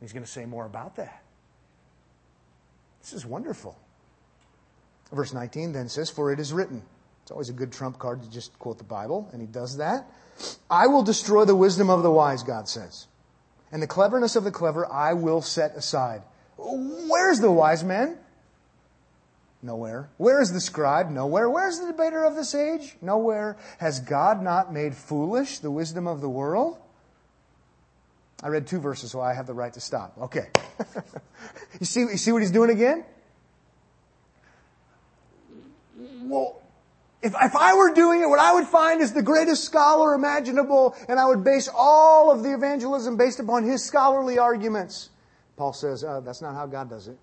He's going to say more about that. This is wonderful. Verse 19 then says, For it is written. It's always a good trump card to just quote the Bible, and he does that. I will destroy the wisdom of the wise, God says. And the cleverness of the clever I will set aside. Where's the wise man? Nowhere. Where is the scribe? Nowhere. Where's the debater of this age? Nowhere. Has God not made foolish the wisdom of the world? I read two verses, so I have the right to stop. Okay. [laughs] you see, you see what he's doing again? Well, if, if I were doing it, what I would find is the greatest scholar imaginable, and I would base all of the evangelism based upon his scholarly arguments. Paul says, uh, that's not how God does it.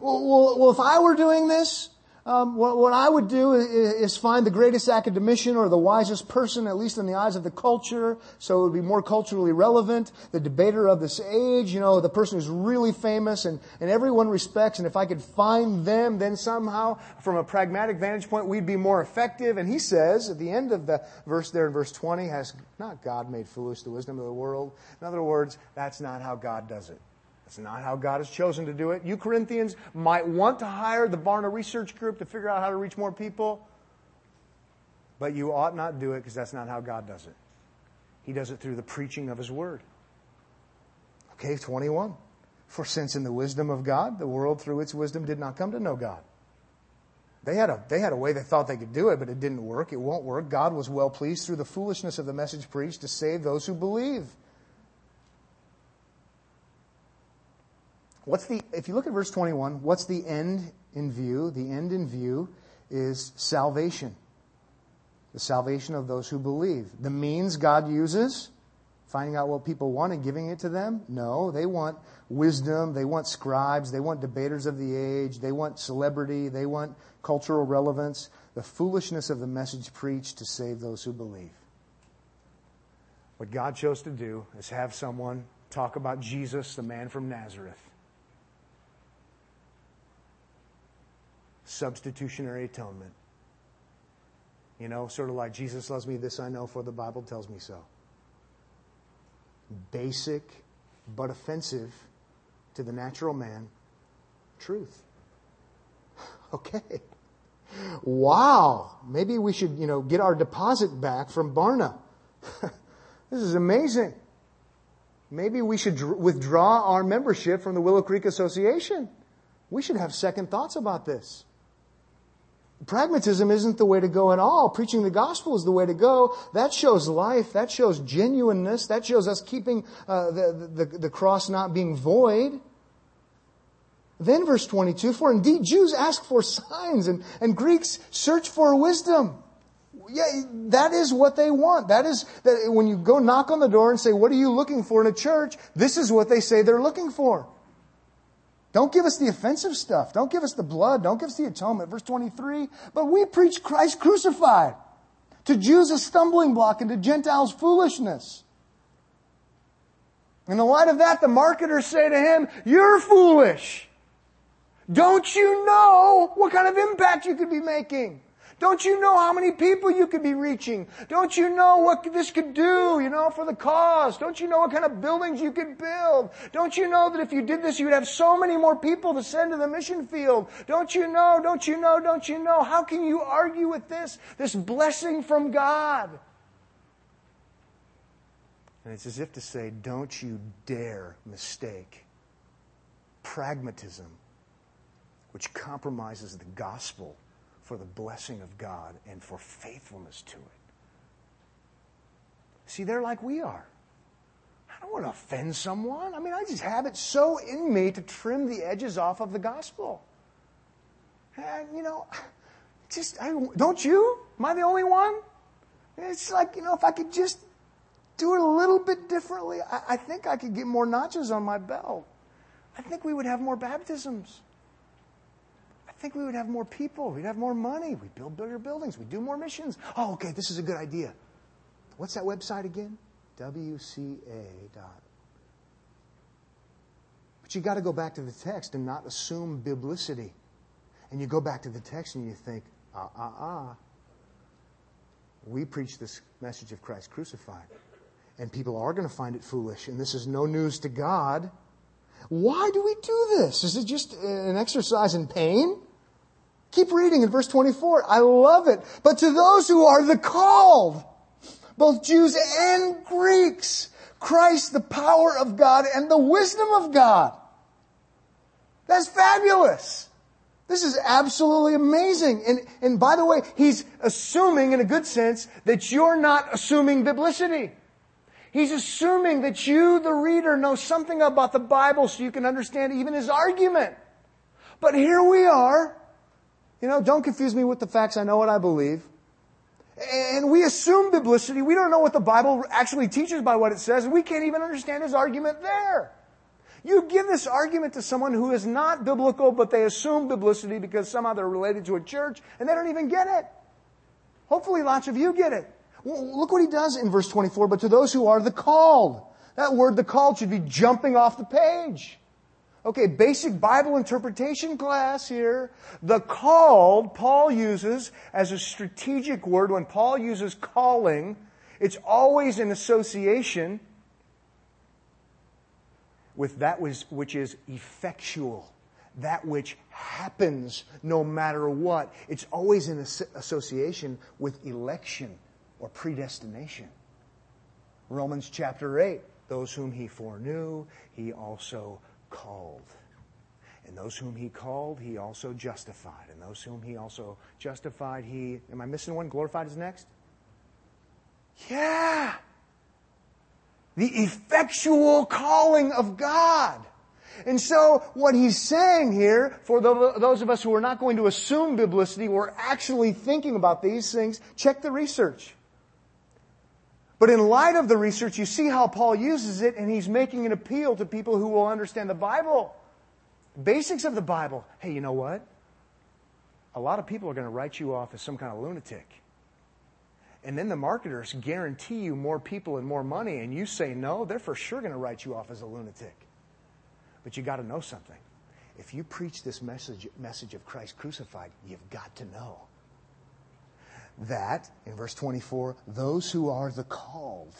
Well, well, well, if I were doing this, um, what, what, I would do is, is, find the greatest academician or the wisest person, at least in the eyes of the culture, so it would be more culturally relevant. The debater of this age, you know, the person who's really famous and, and everyone respects. And if I could find them, then somehow, from a pragmatic vantage point, we'd be more effective. And he says at the end of the verse there in verse 20, has not God made foolish the wisdom of the world? In other words, that's not how God does it. That's not how God has chosen to do it. You Corinthians might want to hire the Barna Research Group to figure out how to reach more people, but you ought not do it because that's not how God does it. He does it through the preaching of His Word. Okay, 21. For since in the wisdom of God, the world through its wisdom did not come to know God. They had, a, they had a way they thought they could do it, but it didn't work. It won't work. God was well pleased through the foolishness of the message preached to save those who believe. What's the, if you look at verse 21, what's the end in view? The end in view is salvation. The salvation of those who believe. The means God uses, finding out what people want and giving it to them? No, they want wisdom, they want scribes, they want debaters of the age, they want celebrity, they want cultural relevance. The foolishness of the message preached to save those who believe. What God chose to do is have someone talk about Jesus, the man from Nazareth substitutionary atonement. You know, sort of like Jesus loves me, this I know, for the Bible tells me so. Basic, but offensive to the natural man truth. [laughs] Okay. Wow. Maybe we should, you know, get our deposit back from Barna. [laughs] this is amazing. Maybe we should withdraw our membership from the Willow Creek Association. We should have second thoughts about this. Pragmatism isn't the way to go at all. Preaching the gospel is the way to go. That shows life. That shows genuineness. That shows us keeping uh, the, the, the cross not being void. Then verse 22, for indeed Jews ask for signs and, and Greeks search for wisdom. Yeah, that is what they want. That is, that when you go knock on the door and say, what are you looking for in a church? This is what they say they're looking for. Don't give us the offensive stuff. Don't give us the blood. Don't give us the atonement. Verse 23, but we preach Christ crucified. To Jews a stumbling block and to Gentiles foolishness. In the light of that, the marketers say to him, you're foolish. Don't you know what kind of impact you could be making? Don't you know how many people you could be reaching? Don't you know what this could do, you know, for the cause? Don't you know what kind of buildings you could build? Don't you know that if you did this, you'd have so many more people to send to the mission field? Don't you know? Don't you know? Don't you know? How can you argue with this? This blessing from God. And it's as if to say, don't you dare mistake pragmatism which compromises the gospel for the blessing of God and for faithfulness to it. See, they're like we are. I don't want to offend someone. I mean, I just have it so in me to trim the edges off of the gospel. And, you know, just, I, don't you? Am I the only one? It's like, you know, if I could just do it a little bit differently, I, I think I could get more notches on my belt. I think we would have more baptisms think we would have more people. We'd have more money. We'd build bigger buildings. We'd do more missions. Oh, okay, this is a good idea. What's that website again? WCA. Dot. But you got to go back to the text and not assume biblicity. And you go back to the text and you think, ah, ah, ah. We preach this message of Christ crucified. And people are going to find it foolish. And this is no news to God. Why do we do this? Is it just an exercise in pain? Keep reading in verse 24. I love it. But to those who are the called, both Jews and Greeks, Christ, the power of God and the wisdom of God. That's fabulous. This is absolutely amazing. And, and by the way, he's assuming in a good sense that you're not assuming biblicity. He's assuming that you, the reader, know something about the Bible so you can understand even his argument. But here we are, you know, don't confuse me with the facts. I know what I believe. And we assume biblicity. We don't know what the Bible actually teaches by what it says. We can't even understand his argument there. You give this argument to someone who is not biblical, but they assume biblicity because somehow they're related to a church, and they don't even get it. Hopefully lots of you get it. look what he does in verse 24, but to those who are the called. That word, the called, should be jumping off the page. Okay, basic Bible interpretation class here. The called, Paul uses as a strategic word. When Paul uses calling, it's always in association with that which is effectual, that which happens no matter what. It's always in association with election or predestination. Romans chapter 8. Those whom he foreknew, he also called. And those whom he called, he also justified. And those whom he also justified, he, am I missing one? Glorified is next? Yeah. The effectual calling of God. And so, what he's saying here, for those of us who are not going to assume biblicity, we're actually thinking about these things, check the research. But in light of the research, you see how Paul uses it, and he's making an appeal to people who will understand the Bible. Basics of the Bible. Hey, you know what? A lot of people are going to write you off as some kind of lunatic. And then the marketers guarantee you more people and more money, and you say no, they're for sure going to write you off as a lunatic. But you got to know something. If you preach this message, message of Christ crucified, you've got to know that, in verse 24, those who are the called,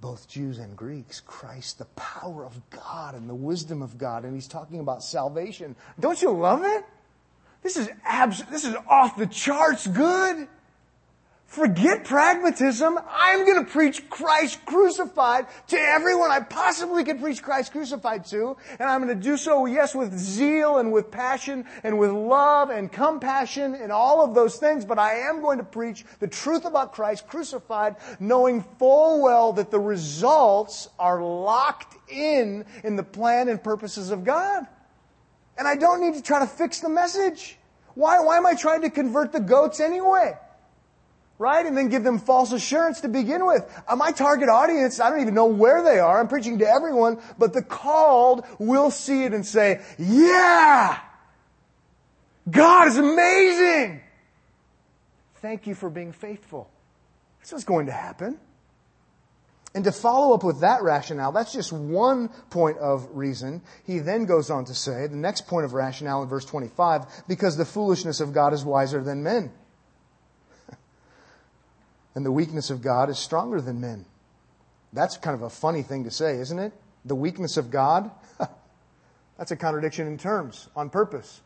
both Jews and Greeks, Christ, the power of God and the wisdom of God. And he's talking about salvation. Don't you love it? This is abs- this is off the charts good. Forget pragmatism. I'm going to preach Christ crucified to everyone I possibly can preach Christ crucified to. And I'm going to do so, yes, with zeal and with passion and with love and compassion and all of those things. But I am going to preach the truth about Christ crucified, knowing full well that the results are locked in in the plan and purposes of God. And I don't need to try to fix the message. Why, why am I trying to convert the goats anyway? Right? And then give them false assurance to begin with. Uh, my target audience, I don't even know where they are. I'm preaching to everyone, but the called will see it and say, yeah! God is amazing! Thank you for being faithful. That's what's going to happen. And to follow up with that rationale, that's just one point of reason. He then goes on to say, the next point of rationale in verse 25, because the foolishness of God is wiser than men and the weakness of God is stronger than men. That's kind of a funny thing to say, isn't it? The weakness of God? [laughs] That's a contradiction in terms, on purpose.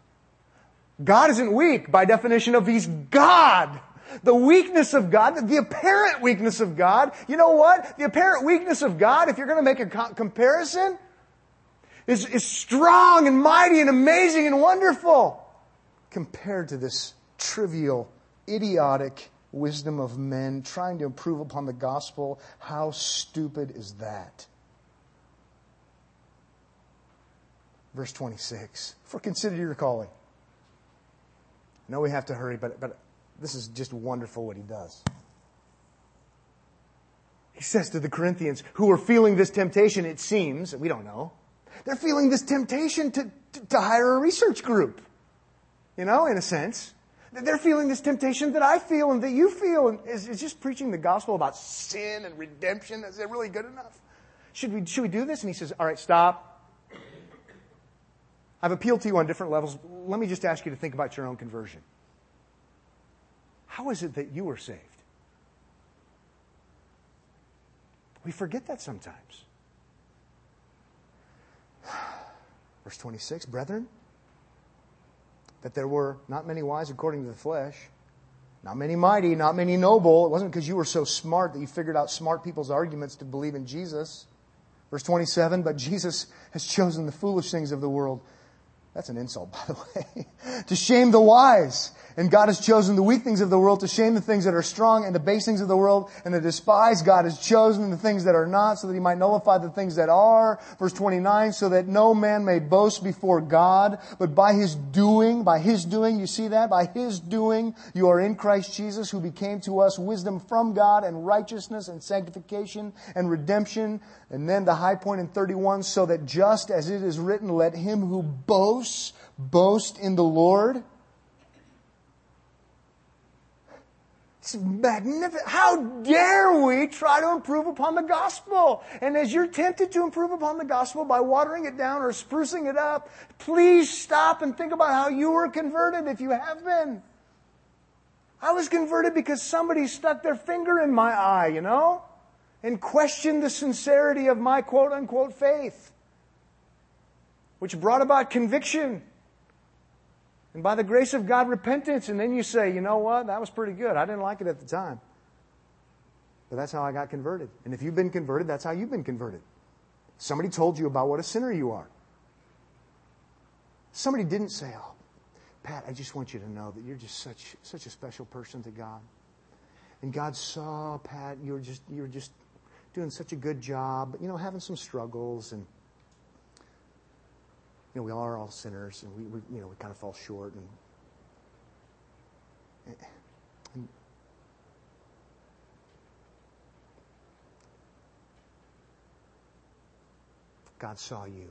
God isn't weak by definition of He's God. The weakness of God, the apparent weakness of God, you know what? The apparent weakness of God, if you're going to make a comparison, is, is strong and mighty and amazing and wonderful compared to this trivial, idiotic, wisdom of men, trying to improve upon the gospel. How stupid is that? Verse 26. For consider your calling. I know we have to hurry, but, but this is just wonderful what he does. He says to the Corinthians who are feeling this temptation, it seems, we don't know, they're feeling this temptation to, to, to hire a research group. You know, in a sense. They're feeling this temptation that I feel and that you feel. And is, is just preaching the gospel about sin and redemption, is it really good enough? Should we, should we do this? And he says, all right, stop. I've appealed to you on different levels. Let me just ask you to think about your own conversion. How is it that you were saved? We forget that sometimes. [sighs] Verse 26, brethren, that there were not many wise according to the flesh, not many mighty, not many noble. It wasn't because you were so smart that you figured out smart people's arguments to believe in Jesus. Verse 27, but Jesus has chosen the foolish things of the world. That's an insult, [laughs] by the way. to shame the wise. And God has chosen the weak things of the world to shame the things that are strong and the base things of the world and the despise. God has chosen the things that are not so that he might nullify the things that are. Verse 29, so that no man may boast before God, but by his doing, by his doing, you see that? By his doing, you are in Christ Jesus who became to us wisdom from God and righteousness and sanctification and redemption. And then the high point in 31, so that just as it is written, let him who boasts boast in the Lord. It's magnificent. How dare we try to improve upon the gospel? And as you're tempted to improve upon the gospel by watering it down or sprucing it up, please stop and think about how you were converted if you have been. I was converted because somebody stuck their finger in my eye, you know, and questioned the sincerity of my quote unquote faith, which brought about conviction and by the grace of God, repentance. And then you say, you know what? That was pretty good. I didn't like it at the time. But that's how I got converted. And if you've been converted, that's how you've been converted. Somebody told you about what a sinner you are. Somebody didn't say, oh, Pat, I just want you to know that you're just such, such a special person to God. And God saw, Pat, you were just, you were just doing such a good job, you know, having some struggles and you know, we are all sinners, and we, we you know, we kind of fall short, and, and God saw you,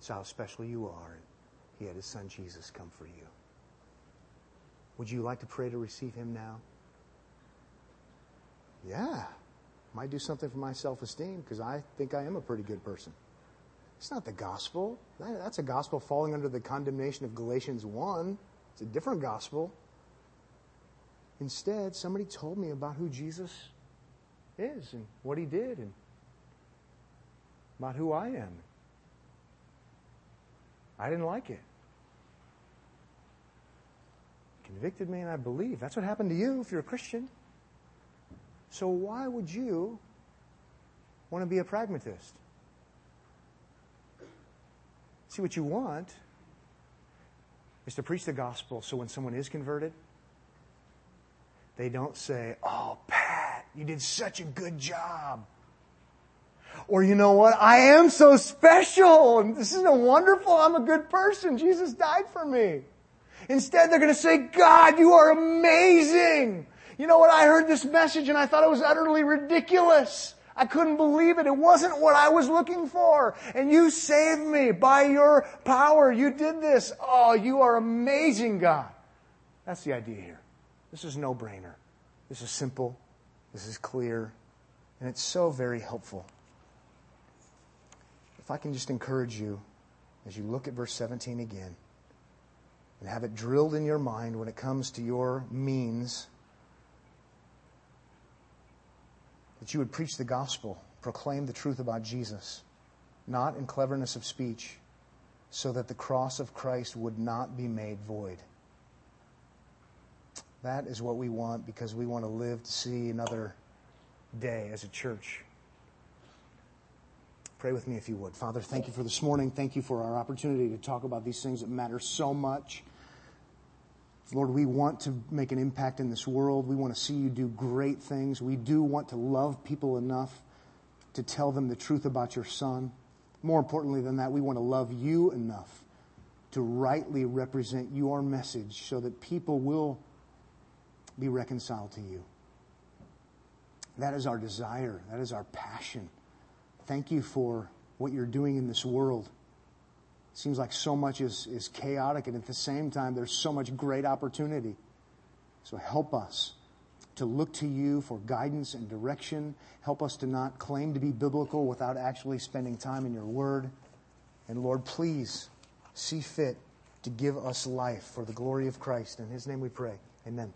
saw how special you are, and He had His Son Jesus come for you. Would you like to pray to receive Him now? Yeah. Might do something for my self esteem because I think I am a pretty good person. It's not the gospel. That's a gospel falling under the condemnation of Galatians 1. It's a different gospel. Instead, somebody told me about who Jesus is and what he did and about who I am. I didn't like it. Convicted me and I believe. That's what happened to you if you're a Christian. So why would you want to be a pragmatist? See, what you want is to preach the gospel so when someone is converted, they don't say, Oh, Pat, you did such a good job. Or you know what? I am so special. This isn't wonderful. I'm a good person. Jesus died for me. Instead, they're going to say, God, you are amazing. You know what? I heard this message and I thought it was utterly ridiculous. I couldn't believe it. It wasn't what I was looking for. And you saved me by your power. You did this. Oh, you are amazing, God. That's the idea here. This is no brainer. This is simple. This is clear. And it's so very helpful. If I can just encourage you as you look at verse 17 again and have it drilled in your mind when it comes to your means, that you would preach the gospel, proclaim the truth about Jesus, not in cleverness of speech, so that the cross of Christ would not be made void. That is what we want because we want to live to see another day as a church. Pray with me if you would. Father, thank you for this morning. Thank you for our opportunity to talk about these things that matter so much. Lord, we want to make an impact in this world. We want to see you do great things. We do want to love people enough to tell them the truth about your Son. More importantly than that, we want to love you enough to rightly represent your message so that people will be reconciled to you. That is our desire. That is our passion. Thank you for what you're doing in this world. Seems like so much is, is chaotic, and at the same time, there's so much great opportunity. So help us to look to you for guidance and direction. Help us to not claim to be biblical without actually spending time in your word. And Lord, please see fit to give us life for the glory of Christ. In his name we pray. Amen.